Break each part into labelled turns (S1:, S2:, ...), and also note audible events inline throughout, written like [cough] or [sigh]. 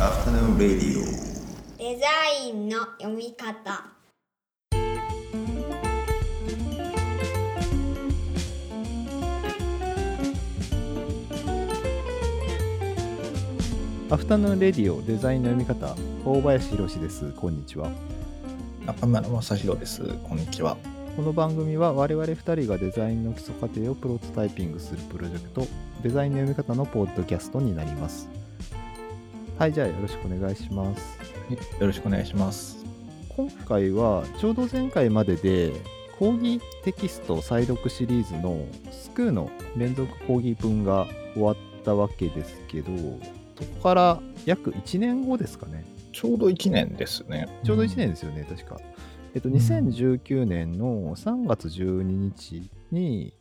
S1: Afternoon Radio.
S2: デザインの読み方。
S3: アフタヌーンレディオデザインの読み方。大林博です。こんにちは。
S4: 中村正弘です。こんにちは。
S3: この番組は我々2人がデザインの基礎過程をプロトタイピングするプロジェクトデザインの読み方のポッドキャストになりますはいじゃあよろしくお願いします
S4: よろしくお願いします。
S3: 今回はちょうど前回までで講義テキスト再読シリーズのスクーの連続講義文が終わったわけですけどそこから約1年後ですかね
S4: ちょうど1年ですね。
S3: ちょうど1年ですよね、確か。えっと、2019年の3月12日に、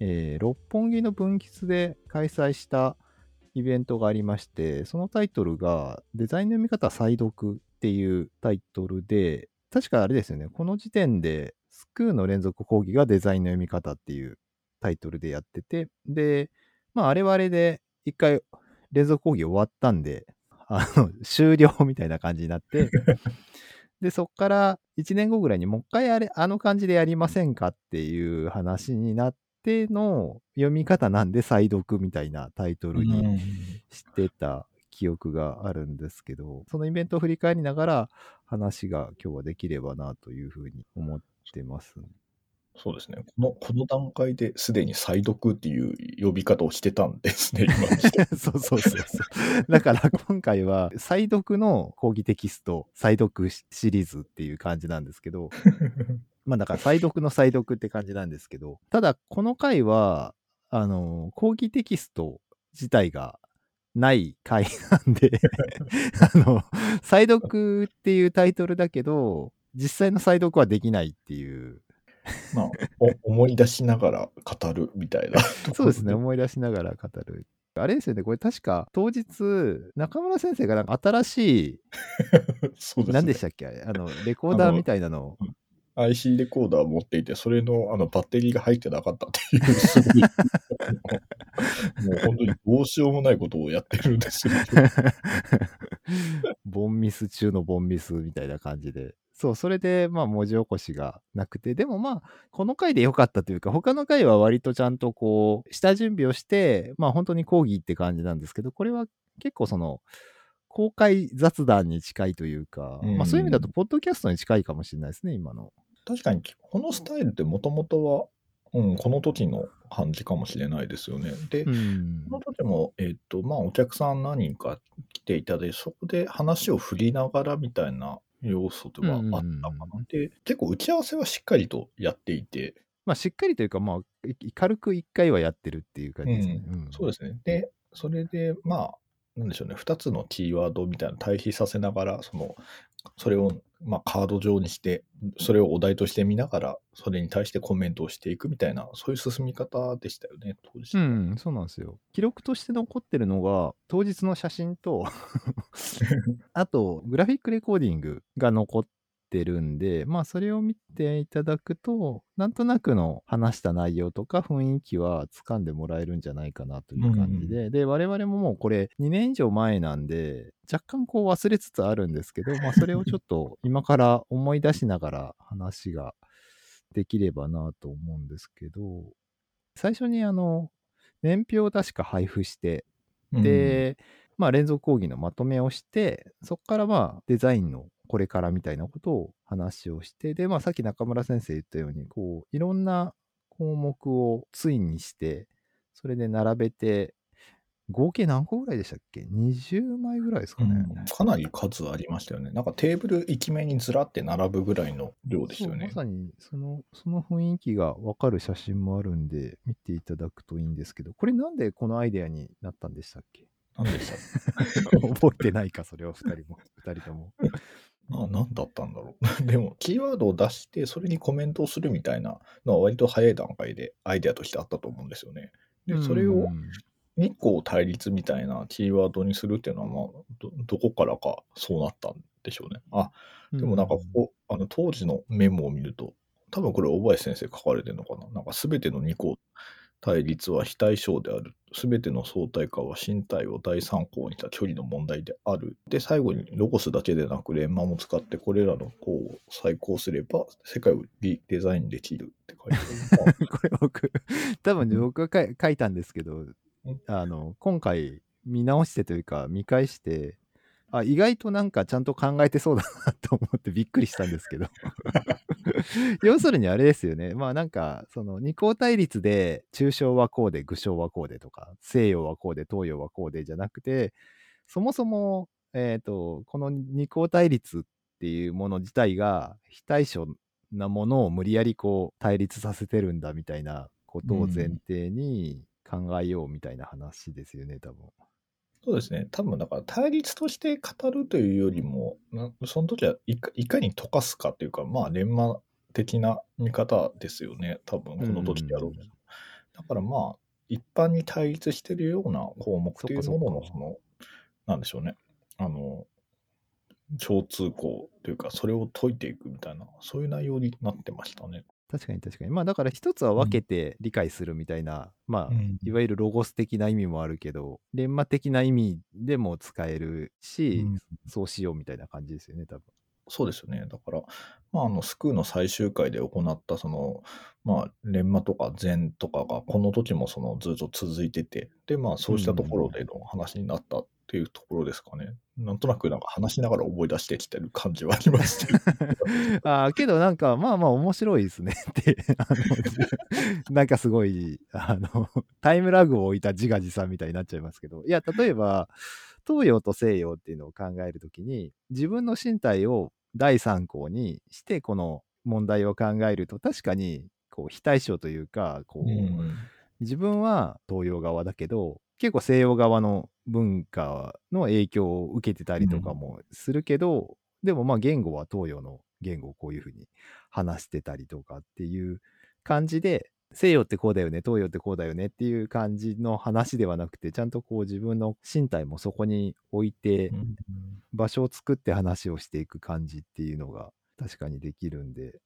S3: えー六本木の分岐で開催したイベントがありまして、そのタイトルが、デザインの読み方再読っていうタイトルで、確かあれですよね、この時点で、スクーの連続講義がデザインの読み方っていうタイトルでやってて、で、まあ、あれはあれで、一回連続講義終わったんで、あの、[laughs] 終了みたいな感じになって、で、そっから1年後ぐらいにもう一回あれ、あの感じでやりませんかっていう話になっての読み方なんで再読みたいなタイトルにしてた記憶があるんですけど、そのイベントを振り返りながら話が今日はできればなというふうに思ってます。
S4: そうですね。この、この段階ですでに再読っていう呼び方をしてたんですね、今。[laughs]
S3: そうそうそうそう。だから今回は再読の講義テキスト再読シリーズっていう感じなんですけど、[laughs] まあだから [laughs] 再読の再読って感じなんですけど、ただこの回は、あの、講義テキスト自体がない回なんで、[laughs] あの、再読っていうタイトルだけど、実際の再読はできないっていう、
S4: まあ、お思い出しながら語るみたいな。[laughs]
S3: そうですね、思い出しながら語る。あれですよね、これ確か当日、中村先生がなんか新しい、
S4: そうですね。
S3: 何でしたっけあの、レコーダーみたいなのを
S4: IC レコーダーを持っていて、それのあのバッテリーが入ってなかったっていう、すごい [laughs] もう本当にどうしようもないことをやってるんですよ。[laughs]
S3: ボンミス中のボンミスみたいな感じで。そう、それで、まあ、文字起こしがなくて、でもまあ、この回で良かったというか、他の回は割とちゃんとこう、下準備をして、まあ、本当に講義って感じなんですけど、これは結構その、公開雑談に近いというか、
S4: うん
S3: まあ、そういう意味だと、ポッドキャストに近いかもしれないですね、今の。
S4: 確かに、このスタイルってもともとは、うん、この時の感じかもしれないですよね。で、
S3: うん
S4: この時も、えっ、と、まあ、お客さん何人か来ていただいて、そこで話を振りながらみたいな要素ではあったかな。で、結構打ち合わせはしっかりとやっていて、
S3: まあ、しっかりというか、まあ、い軽く1回はやってるっていう感じですね。
S4: うん
S3: うん
S4: そうですね。で、それで、まあ、なんでしょうね、2つのキーワードみたいなの対比させながら、その、それを、まあ、カード上にして、それをお題として見ながら、それに対してコメントをしていくみたいな、そういう進み方でしたよね、当時。
S3: うん、そうなんですよ。記録として残ってるのが、当日の写真と、[laughs] あと、グラフィックレコーディングが残ってるんで、まあ、それを見ていただくと、なんとなくの話した内容とか雰囲気は掴んでもらえるんじゃないかなという感じで、で、我々ももうこれ2年以上前なんで、若干こう忘れつつあるんですけど、まあ、それをちょっと今から思い出しながら話ができればなと思うんですけど、最初にあの、年表を確か配布して、
S4: うん、
S3: で、まあ連続講義のまとめをして、そこからまあデザインのこれからみたいなことを話をして、で、まあさっき中村先生言ったように、こう、いろんな項目をツインにして、それで並べて、合計何個ぐらいでしたっけ ?20 枚ぐらいですかね。
S4: うんかなり数ありましたよね。なんかテーブル一面にずらって並ぶぐらいの量ですよね
S3: ま。さにそのその雰囲気がわかる写真もあるんで見ていただくといいんですけどこれなんでこのアイデアになったんでしたっけ？
S4: 何でした [laughs]
S3: 覚えてないかそれは2人も2人とも
S4: な何だったんだろう。[laughs] でも、キーワードを出して、それにコメントをするみたいなのは割と早い段階でアイデアとしてあったと思うんですよね。で、それを
S3: うん
S4: 日光対立みたいなキーワードにするっていうのは、まあ、どどこからかそうなったんでしょうね。あ、でもなんかここ、あの当時のメモを見ると、多分これ大林先生書かれてるのかな。なんか全ての2個対立は非対称である。すべての相対化は身体を第三項にした距離の問題である。で、最後にロゴスだけでなくレンマも使ってこれらの項を再考すれば世界をリデザインできるって書いてある。[laughs]
S3: これ僕、多分ね僕が書いたんですけど、あの、今回見直してというか見返して、あ、意外となんかちゃんと考えてそうだなと思ってびっくりしたんですけど。[laughs] 要するにあれですよね。まあなんか、その二項対立で抽象はこうで、具象はこうでとか、西洋はこうで、東洋はこうでじゃなくて、そもそも、えっ、と、この二項対立っていうもの自体が非対称なものを無理やりこう対立させてるんだみたいなことを前提に考えようみたいな話ですよね、多分。
S4: そうですね。多分だから対立として語るというよりも、なその時はいかいかに溶かすかというか、まあ、連マ的な見方ですよね。多分この時やろう
S3: うん
S4: だからまあ、一般に対立しているような項目というものの、
S3: そ
S4: の、なんでしょうね。あの、共通項というか、それを解いていくみたいな、そういう内容になってましたね。
S3: 確かに確かに。まあだから一つは分けて理解するみたいな、まあ、
S4: うん
S3: いわゆるロゴス的な意味もあるけど、レンマ的な意味でも使えるし、
S4: うん
S3: そうしようみたいな感じですよね、多分。
S4: そうですよね。だから、まあ、あの、スクーの最終回で行った、その、まあ、レンマとか禅とかが、この時もその、ずっと続いてて、で、まあ、そうしたところでの話になったっていうところですかね。なんとなく、なんか話しながら思い出してきてる感じはありますけど。[laughs]
S3: ああ、けどなんか、まあまあ面白いですね [laughs] って、[laughs] なんかすごい、あの、タイムラグを置いた自画自賛みたいになっちゃいますけど、いや、例えば、東洋と西洋っていうのを考えるときに、自分の身体を第三項にして、この問題を考えると、確かに、こう、非対称というか、こう、
S4: うん
S3: 自分は東洋側だけど結構西洋側の文化の影響を受けてたりとかもするけど、でもまあ言語は東洋の言語をこういうふうに話してたりとかっていう感じで西洋ってこうだよね東洋ってこうだよねっていう感じの話ではなくてちゃんとこう自分の身体もそこに置いて
S4: うん。
S3: 場所を作って話をしていく感じっていうのが確かにできるんで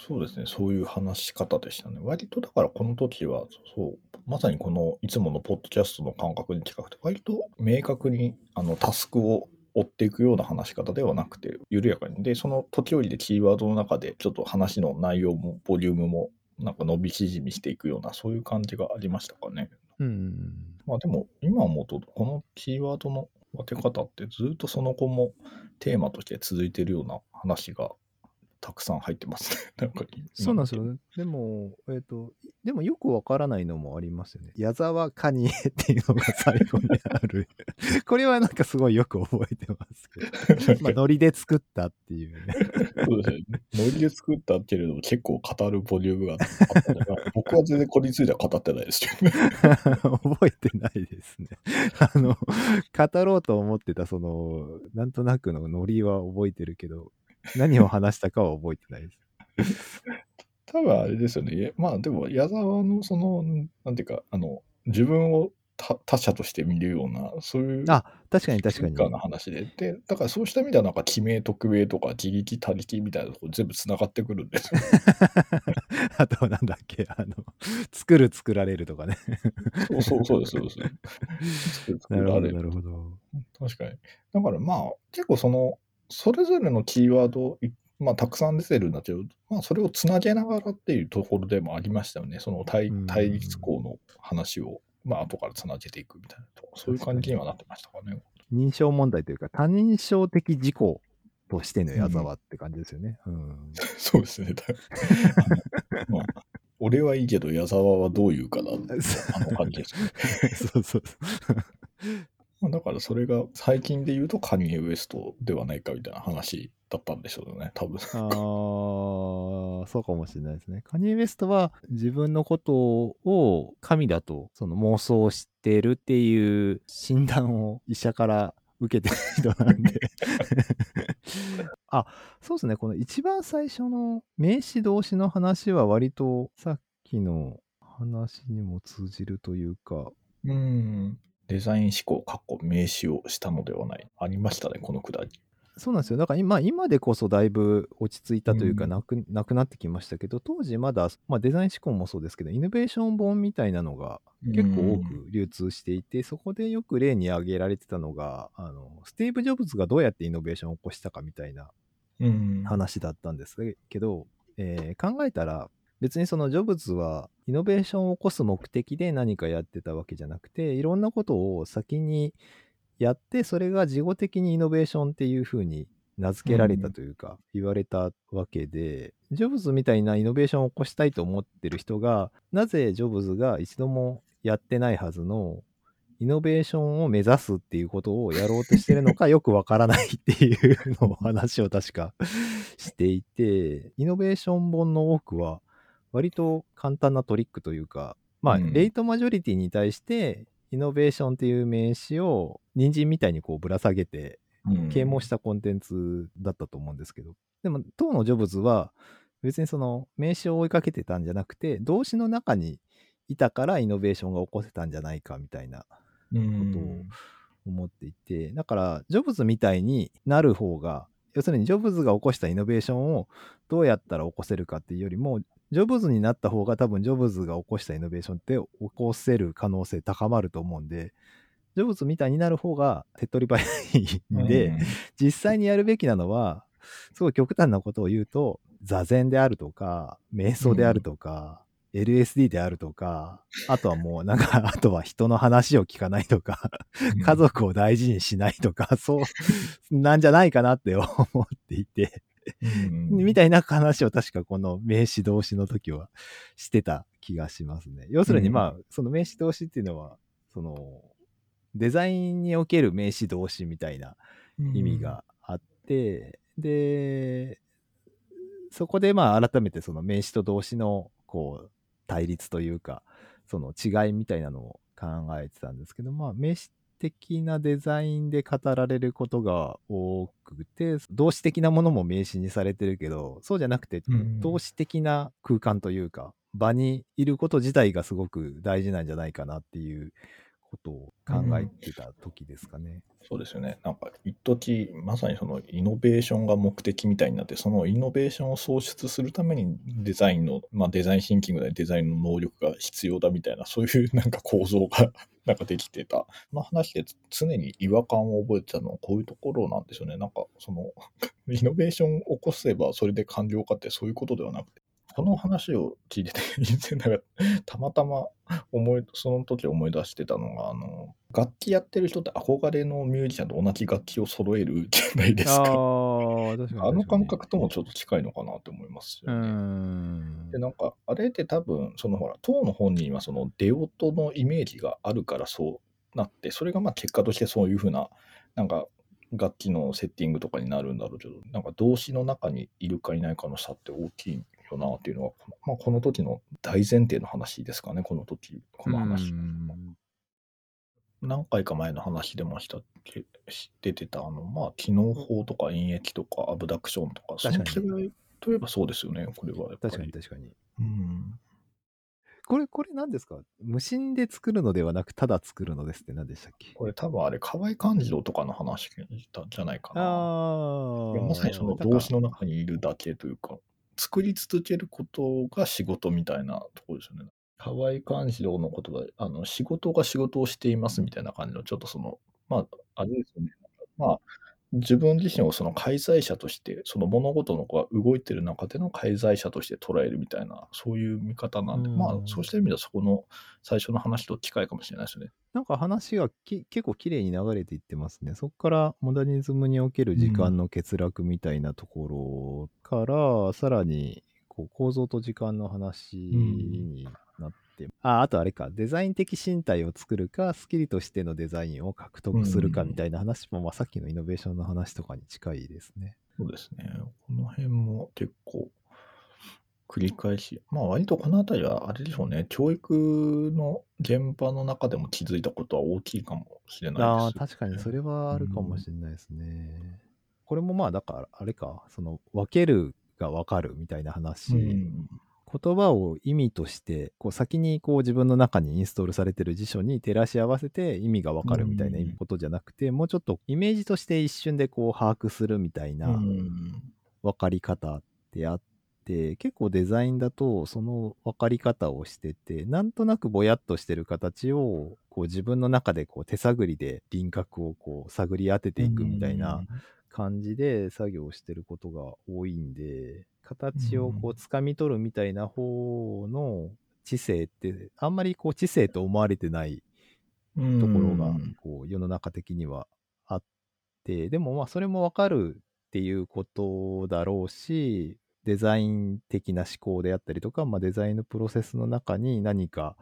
S4: そうですね、そういう話し方でしたね。割とだからこの時は、そう、まさにこのいつものポッドキャストの感覚に近くて、割と明確にあのタスクを追っていくような話し方ではなくて、緩やかに。で、その時折でキーワードの中で、ちょっと話の内容も、ボリュームも、なんか伸び縮みしていくような、そういう感じがありましたかね。
S3: うん
S4: まあでも、今思うと、このキーワードの分け方って、ずっとその後もテーマとして続いているような話がたくさん入ってますね。なんか
S3: そうなんですよ。でも、えっ、と、でもよくわからないのもありますよね。矢沢カニエっていうのが最後にある。[laughs] これはなんかすごいよく覚えてますけど。[laughs] まあ、ノリで作ったっていうね。
S4: そうですね。ノリで作ったけれども、結構語るボリュームがあったのが、[laughs] 僕は全然これについては語ってないですけどね。
S3: 覚えてないですね。あの、語ろうと思ってた、その、なんとなくのノリは覚えてるけど、[laughs] 何を話したかは覚えてないです。
S4: 多分あれですよね。まあでも、矢沢のその、なんていうか、あの、自分を他他者として見るような、そういう
S3: あ、確かに確かに。
S4: 文化の話で。で、だからそうした意味では、なんか、記名、特名とか、自力、他力みたいなところ全部つながってくるんですよ。[laughs]
S3: あとなんだっけ、あの、作る作られるとかね。
S4: そうそうそうです、そうです。[laughs] 作
S3: なるほど、
S4: られ
S3: なるほど。
S4: 確かに。だからまあ、結構その、それぞれのキーワード、いまあ、たくさん出てるんだけど、まあ、それをつなげながらっていうところでもありましたよね。その対
S3: うん
S4: 対立項の話を、まあ、後からつなげていくみたいなとこ、そういう感じにはなってましたかね。
S3: 認証問題というか、他人証的事項としての矢沢って感じですよね。うん。[laughs]
S4: そうですね。[laughs] まあ、俺はいいけど、矢沢はどういうかな、[laughs] あの感じですね。
S3: そうそうそう。
S4: まあだからそれが最近で言うとカニエ・ウエストではないかみたいな話だったんでしょうね、多分。
S3: ああ、そうかもしれないですね。カニエ・ウェストは自分のことを神だとその妄想してるっていう診断を医者から受けてる人なんで。[laughs] あ、そうですね。この一番最初の名詞動詞の話は割とさっきの話にも通じるというか、
S4: うん。デザイン思考、かっこ名詞をしたのではない。ありましたね、このくだり。
S3: そうなんですよ。だから今今でこそだいぶ落ち着いたというか
S4: うん
S3: なく,、なくなってきましたけど、当時まだ、まあ、デザイン思考もそうですけど、イノベーション本みたいなのが結構多く流通していて、そこでよく例に挙げられてたのがあの、スティーブ・ジョブズがどうやってイノベーションを起こしたかみたいな
S4: うん。
S3: 話だったんですけど、えー考えたら別にそのジョブズはイノベーションを起こす目的で何かやってたわけじゃなくていろんなことを先にやってそれが事後的にイノベーションっていう風に名付けられたというか言われたわけで、ジョブズみたいなイノベーションを起こしたいと思ってる人がなぜジョブズが一度もやってないはずのイノベーションを目指すっていうことをやろうとしてるのか [laughs] よくわからないっていうのを話を確かしていて、イノベーション本の多くは割と簡単なトリックというか、まあ、
S4: うん。
S3: レイトマジョリティに対してイノベーションっていう名詞を人参みたいにこうぶら下げて
S4: うん。
S3: 啓蒙したコンテンツだったと思うんですけど、でも当のジョブズは別にその名詞を追いかけてたんじゃなくて動詞の中にいたからイノベーションが起こせたんじゃないかみたいな
S4: うん。
S3: ことを思っていて。だからジョブズみたいになる方が要するにジョブズが起こしたイノベーションをどうやったら起こせるかっていうよりもジョブズになった方が多分ジョブズが起こしたイノベーションって起こせる可能性高まると思うんでジョブズみたいになる方が手っ取り早いんで、実際にやるべきなのはすごい極端なことを言うと座禅であるとか瞑想であるとか、LSD であるとかあとはもうなんか [laughs] あとは人の話を聞かないとか家族を大事にしないとか、そうなんじゃないかなって思っていて、
S4: うん [laughs]
S3: みたいな話を確かこの名詞動詞の時はしてた気がしますね。要するに
S4: うん。
S3: まあ、その名詞動詞っていうのは、そのデザインにおける名詞動詞みたいな意味があって、で、そこでまあ改めてその名詞と動詞のこう対立というか、その違いみたいなのを考えてたんですけど、まあ名詞的なデザインで語られることが多くて、動詞的なものも名詞にされてるけど、そうじゃなくて
S4: うん。
S3: 動詞的な空間というか、場にいること自体がすごく大事なんじゃないかなっていうことを考えてた時ですかね。
S4: そうですよね。なんか、一時まさにそのイノベーションが目的みたいになって、そのイノベーションを創出するためにデザインの、まあデザインシンキングでデザインの能力が必要だみたいな、そういうなんか構造が [laughs] なんかできてた。この話で常に違和感を覚えてたのはこういうところなんですよね。なんか、その、[laughs] イノベーションを起こせばそれで完了かってそういうことではなくて、この話を聞いてて、以前なんかたまたま思い、その時思い出してたのが、あの、楽器やってる人って憧れのミュージシャンと同じ楽器を揃えるじゃないですか？
S3: あ
S4: あ、の感覚ともちょっと近いのかなって思います
S3: う
S4: よね。
S3: ん。
S4: で、なんか、あれって多分、そのほら、当の本人はその出音のイメージがあるからそうなって、それがまあ結果としてそういうふうな、なんか、楽器のセッティングとかになるんだろうけど、なんか動詞の中にいるかいないかの差って大きいよなっていうのは、このまあ、この時の大前提の話ですかね、この時、この話。
S3: うん
S4: 何回か前の話でもしたけ出てた、あの、まあ、機能法とか演繹とかアブダクションとか、その
S3: 確かに
S4: 違いといえばそうですよね、これはやっぱり。
S3: 確かに確かに。
S4: うん。
S3: これ、これ何ですか？無心で作るのではなく、ただ作るのですって何でしたっけ？
S4: これ多分あれ、河合勘次郎とかの話じゃないかな。
S3: ああ。
S4: まさにその動詞の中にいるだけというか、作り続けることが仕事みたいなところですよね。河合勘次郎の言葉で、あの、仕事が仕事をしていますみたいな感じの、ちょっとその、まあ、あれですよね。まあ、自分自身をその介在者として、その物事のが動いてる中での介在者として捉えるみたいな、そういう見方なんで、
S3: うん
S4: まあ、そうした意味ではそこの最初の話と近いかもしれないですよね。
S3: なんか話がき結構綺麗に流れていってますね。そこからモダニズムにおける時間の欠落みたいなところから、さらにこう構造と時間の話になって、ああとあれか、デザイン的身体を作るか、スキルとしてのデザインを獲得するかみたいな話も、まあ、さっきのイノベーションの話とかに近いですね。
S4: そうですね。この辺も結構繰り返し。まあ割とこの辺りはあれでしょうね。教育の現場の中でも気づいたことは大きいかもしれないです、
S3: ああ、確かにそれはあるかもしれないですね。これもまあ、だから、あれか、その、分けるが分かるみたいな話、
S4: うん。
S3: 言葉を意味として、こう先にこう自分の中にインストールされてる辞書に照らし合わせて意味がわかるみたいな
S4: うん。
S3: ことじゃなくて、もうちょっとイメージとして一瞬でこう把握するみたいな
S4: うん。
S3: 分かり方ってあって、結構デザインだとその分かり方をしてて、なんとなくぼやっとしてる形をこう自分の中でこう手探りで輪郭をこう探り当てていくみたいな、感じで作業してることが多いんで、形をこう掴み取るみたいな方の知性って、あんまりこう知性と思われてない
S4: うん
S3: ところが
S4: うん
S3: こう世の中的にはあって、でもまあそれもわかるっていうことだろうし、デザイン的な思考であったりとか、まあ、デザインのプロセスの中に何か、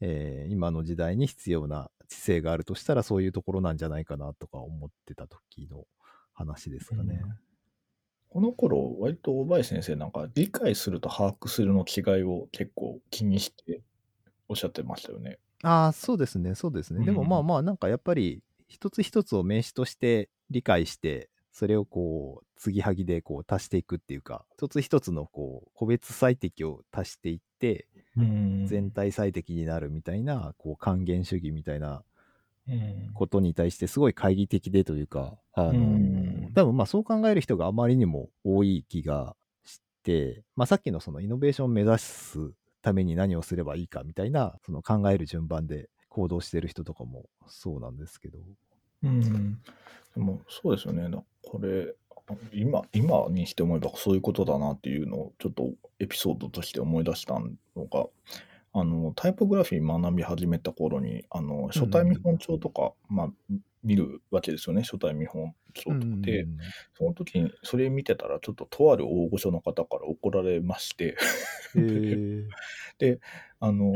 S3: えー今の時代に必要な知性があるとしたらそういうところなんじゃないかなとか思ってた時の話ですかね。
S4: この頃、割と大林先生なんか理解すると把握するの違いを結構気にしておっしゃってましたよね。
S3: ああ、そうですね、そうですね。でも
S4: うん
S3: まあまあ、なんかやっぱり、一つ一つを名詞として理解して、それをこう、継ぎはぎでこう足していくっていうか、一つ一つのこう、個別最適を足していって、
S4: うん
S3: 全体最適になるみたいな、こう、還元主義みたいな
S4: うん
S3: ことに対してすごい懐疑的でというか、あの、
S4: うん
S3: 多分まあそう考える人があまりにも多い気がして、まあさっきのそのイノベーションを目指すために何をすればいいかみたいな、その考える順番で行動してる人とかもそうなんですけど。
S4: うん、でもそうですよね。だこれ今今にして思えばそういうことだなっていうのをちょっとエピソードとして思い出したのがあのタイポグラフィー学び始めた頃にあの書体見本帳とか、まあ、見るわけですよね書体見本帳とかで、
S3: うん
S4: その時にそれ見てたらちょっととある大御所の方から怒られまして。
S3: へー。[laughs]
S4: あの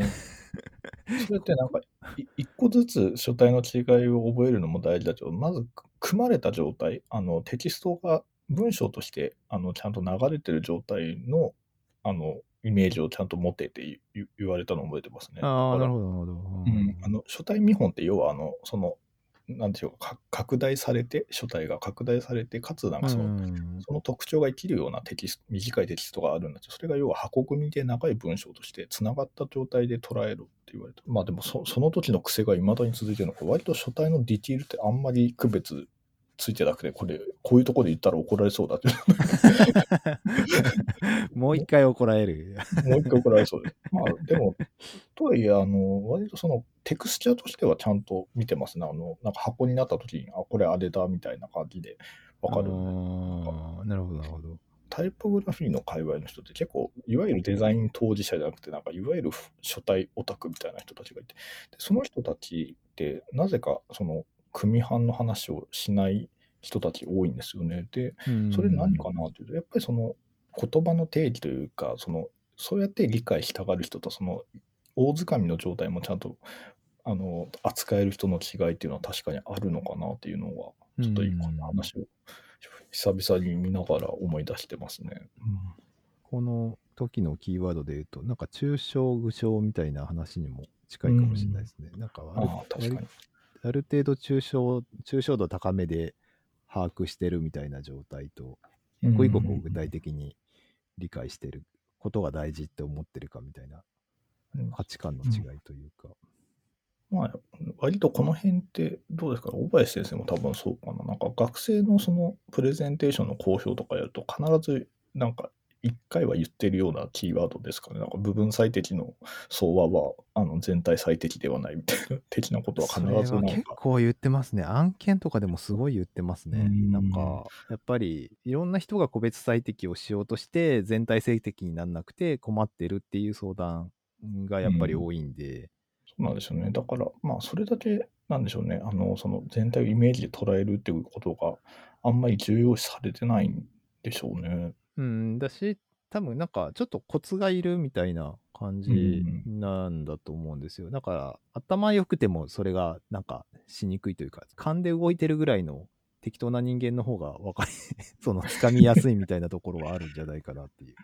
S4: それってなんかい一個ずつ書体の違いを覚えるのも大事だけどまずく組まれた状態あのテキストが文章としてあのちゃんと流れてる状態のあのイメージをちゃんと持ってって言言われたのを覚えてますね。
S3: ああ、なるほど、なるほど。
S4: うん、あの書体見本って要はあのそのなんでしょうかか拡大されて書体が拡大されてかつなんかその,、
S3: うん
S4: その特徴が生きるようなテキスト短いテキストがあるんだけどそれが要は箱組みで長い文章としてつながった状態で捉えるって言われたまあでもそその時の癖がいまだに続いてるのか割と書体のディティールってあんまり区別ついてなくてこれこういうところで言ったら怒られそうだって [laughs]
S3: もう一回怒られる。
S4: もう一回怒られそうです。まあでも、とはいえ、あの、割とそのテクスチャーとしてはちゃんと見てますね。あの、なんか箱になった時に、あ、これあれだみたいな感じでわかる。
S3: なるほど、なるほど。
S4: タイポグラフィーの界隈の人って結構、いわゆるデザイン当事者じゃなくて、なんかいわゆる書体オタクみたいな人たちがいて、でその人たちって、なぜかその組版の話をしない人たち多いんですよね。で、それ何かなというと、やっぱりその言葉の定義というか、そのそうやって理解したがる人と、その大掴みの状態もちゃんとあの扱える人の違いっていうのは確かにあるのかなっていうのは、ちょっと今の話を久々に見ながら思い出してますね。
S3: この時のキーワードで言うと、なんか抽象具象みたいな話にも近いかもしれないですね。なんかある
S4: ああ、確かに。
S3: ある程度抽象、抽象度高めで把握してるみたいな状態と、一個一個こう具体的に理解してることが大事って思ってるかみたいな
S4: うん
S3: 価値観の違いというか。
S4: まあ、割とこの辺ってどうですか？大林先生も多分そうかな。なんか学生のそのプレゼンテーションの公表とかやると必ずなんか一回は言ってるようなキーワードですかね。なんか部分最適の相和はあの全体最適ではないみたいな的なことは必ずなんか。
S3: 結構言ってますね。案件とかでもすごい言ってますね。
S4: うん
S3: なんか、やっぱりいろんな人が個別最適をしようとして、全体最適にならなくて困ってるっていう相談がやっぱり多いんで、
S4: そうなんですよね。だから、まあ、それだけなんでしょうね。あの、その全体をイメージで捉えるっていうことがあんまり重要視されてないんでしょうね。
S3: うん、だし、多分なんかちょっとコツがいるみたいな感じなんだと思うんですよ。だから頭良くてもそれがなんかしにくいというか、勘で動いてるぐらいの適当な人間の方が分かり、[laughs] その、つかみやすいみたいなところはあるんじゃないかなっていう。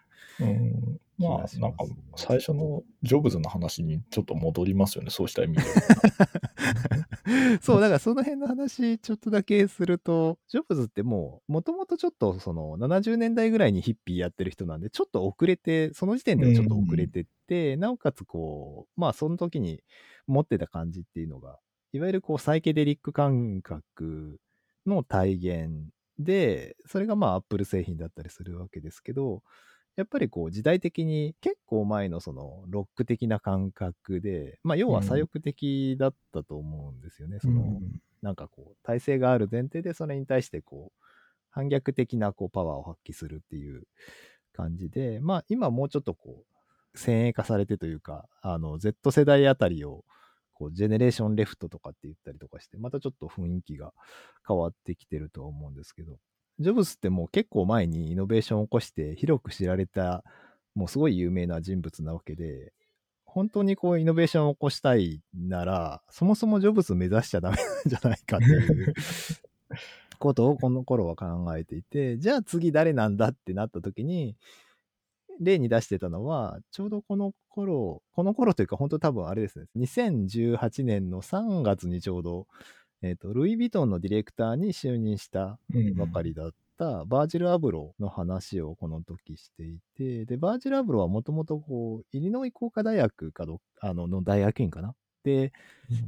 S4: うん、まあ、
S3: 気がし
S4: なんか最初のジョブズの話にちょっと戻りますよね、そうした意味で。[laughs]
S3: そう、だからその辺の話、ちょっとだけすると、ジョブズってもう、もともとちょっとその70年代ぐらいにヒッピーやってる人なんで、ちょっと遅れて、その時点ではちょっと遅れてって、なおかつこう、まあその時に持ってた感じっていうのが、いわゆるこうサイケデリック感覚の体現で、それがまあアップル製品だったりするわけですけど、やっぱりこう時代的に結構前のそのロック的な感覚で、まあ要は左翼的だったと思うんですよね。そのなんかこう体制がある前提でそれに対してこう反逆的なこうパワーを発揮するっていう感じで、まあ今もうちょっとこう先鋭化されてというか、あの Z 世代あたりをこうジェネレーションレフトとかって言ったりとかして、またちょっと雰囲気が変わってきてるとは思うんですけど、ジョブズってもう結構前にイノベーションを起こして広く知られた、もうすごい有名な人物なわけで、本当にこうイノベーションを起こしたいなら、そもそもジョブズ目指しちゃダメなんじゃないかっていう [laughs] ことをこの頃は考えていて、じゃあ次誰なんだってなった時に、例に出してたのは、ちょうどこの頃、この頃というか本当多分あれですね、2018年の3月にちょうど、えっ、と、ルイ・ヴィトンのディレクターに就任したばかりだったバージル・アブロの話をこの時していて、で、バージル・アブロはもともとこう、イリノイ工科大学かどあのの大学院かな？で、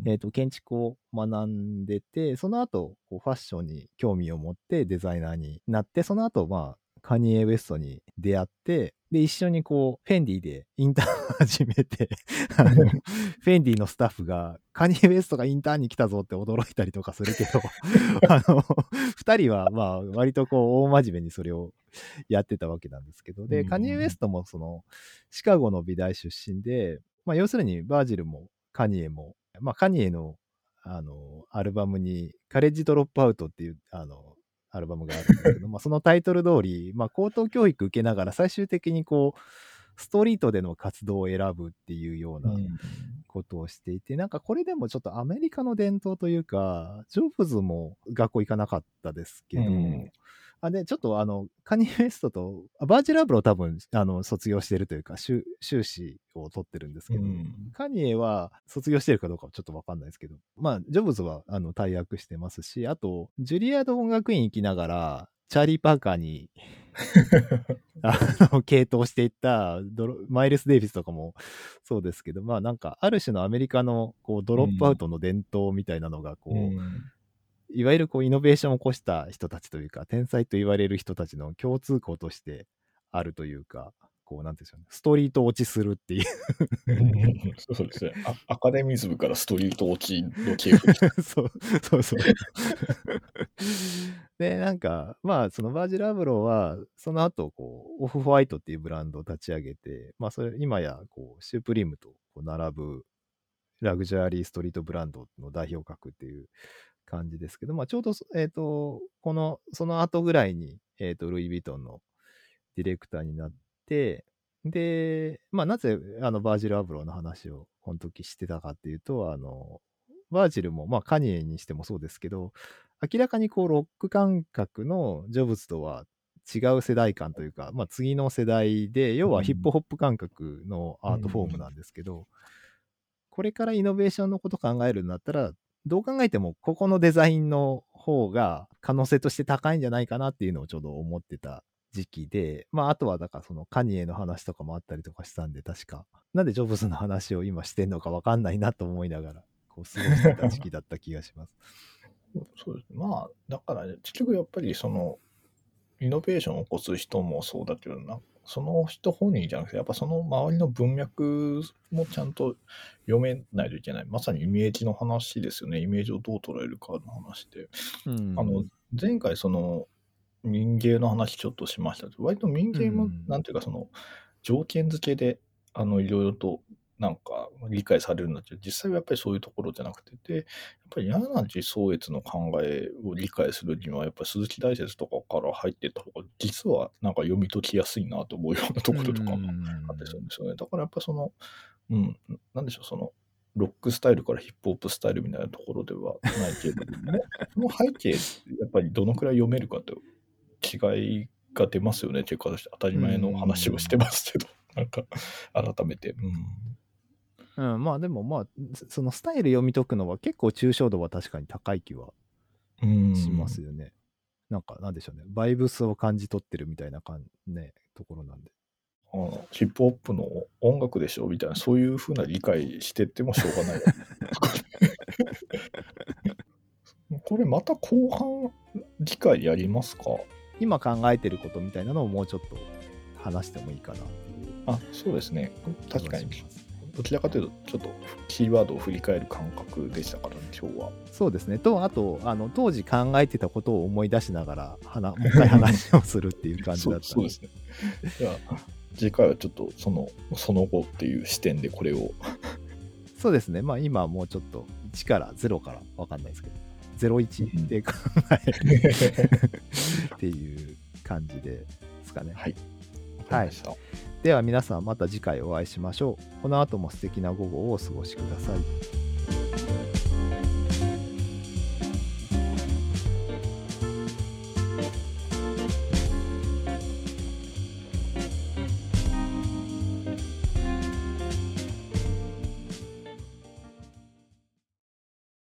S3: えっ、と、建築を学んでて、その後、こうファッションに興味を持ってデザイナーになって、その後、まあ、カニエ・ウェストに出会って、で、一緒にこう、フェンディでインターンを始めて、あの、[laughs] フェンディのスタッフが、カニエ・ウェストがインターンに来たぞって驚いたりとかするけど、[laughs] あの、二人は、まあ、割とこう、大真面目にそれをやってたわけなんですけど、で、
S4: うん
S3: カニエ・ウェストもその、シカゴの美大出身で、まあ、要するに、バージルもカニエも、まあ、カニエの、あの、アルバムに、カレッジドロップアウトっていう、あの、アルバムがあるんですけど、[laughs] まあ、そのタイトル通り、まあ、高等教育受けながら、最終的にこう、ストリートでの活動を選ぶっていうようなことをしていて、なんかこれでもちょっとアメリカの伝統というか、ジョブズも学校行かなかったですけど、
S4: うん
S3: あで、ちょっとあの、カニエ・ウェストと、あバージル・アブロ多分、あの、卒業してるというか、修修士を取ってるんですけど、
S4: うん。
S3: カニエは卒業してるかどうかはちょっとわかんないですけど、まあ、ジョブズは、あの、退学してますし、あと、ジュリアード音楽院行きながら、チャーリー・パーカーに、[laughs] あの、系統していったドロ、マイルス・デイビスとかもそうですけど、まあなんか、ある種のアメリカの、こう、ドロップアウトの伝統みたいなのが、こう、いわゆるこうイノベーションを起こした人たちというか、天才と言われる人たちの共通項としてあるというか、こう、なんていうんでしょうね、ストリート落ちするっていう、
S4: そうですねあ。アカデミズムからストリート落ちの系譜。[laughs]
S3: そう、そうそう。[laughs] で、なんか、まあ、そのバージル・アブローは、その後、こう、オフホワイトっていうブランドを立ち上げて、まあ、それ、今や、こう、シュープリームと並ぶ、ラグジュアリーストリートブランドの代表格っていう感じですけど、まあ、ちょうど、えっ、と、この、その後ぐらいに、えっ、と、ルイ・ヴィトンのディレクターになって、で、まあ、なぜ、あの、バージル・アブローの話を、この時してたかっていうと、あの、バージルも、まあ、カニエにしてもそうですけど、明らかにこう、ロック感覚のジョブズとは違う世代感というか、まあ、次の世代で、要はヒップホップ感覚のアートフォームなんですけど、これからイノベーションのこと考えるんだったら、どう考えても、ここのデザインの方が可能性として高いんじゃないかなっていうのをちょうど思ってた時期で、まあ、あとはだからそのカニエの話とかもあったりとかしたんで、確か、なんでジョブズの話を今してんのかわかんないなと思いながら、こう過ごしてた時期だった気がします。
S4: そうです。まあ、だから、結局やっぱりその、イノベーションを起こす人もそうだけどな、その人本人じゃなくて、やっぱその周りの文脈もちゃんと読めないといけない。まさにイメージの話ですよね。イメージをどう捉えるかの話で。
S3: うん
S4: あの、前回その、民芸の話ちょっとしましたけど、割と民芸も
S3: うん、
S4: なんていうかその、条件付けで、あの、いろいろと、なんか理解されるんだけど、実際はやっぱりそういうところじゃなくて、で、やっぱり柳宗悦の考えを理解するには、やっぱり鈴木大拙とかから入ってった方が、実はなんか読み解きやすいなと思うようなところとかもあったりするんですよね。だからやっぱその、うん、なんでしょう、その、ロックスタイルからヒップホップスタイルみたいなところではないけれども、[laughs] その背景、やっぱりどのくらい読めるかと違いが出ますよね、結果として当たり前の話をしてますけど、なんか改めて。うん
S3: うん、まあでもまあ、そのスタイル読み解くのは結構抽象度は確かに高い気は
S4: うん
S3: しますよね。なんか、なんでしょうね。バイブスを感じ取ってるみたいな感ね、ところなんで。
S4: あのヒップホップの音楽でしょみたいな、そういうふうな理解してってもしょうがない。[laughs] これまた後半理解やりますか？
S3: 今考えてることみたいなのをもうちょっと話してもいいかなっていう
S4: あ、そうですね。確かにどちらかというと、ちょっとキーワードを振り返る感覚でしたからね、今日は。
S3: そうですね。と、あと、あの当時考えてたことを思い出しながら、もう一回話をするっていう感じだったん
S4: そうそうですね。じゃあ、次回はちょっとその、その後っていう視点でこれを。
S3: そうですね。まあ今はもうちょっと1から0からわかんないですけど、01で考える [laughs] っていう感じですかね。
S4: はい。わかりました。
S3: では皆さんまた次回お会いしましょう。この後も素敵な午後をお過ごしください。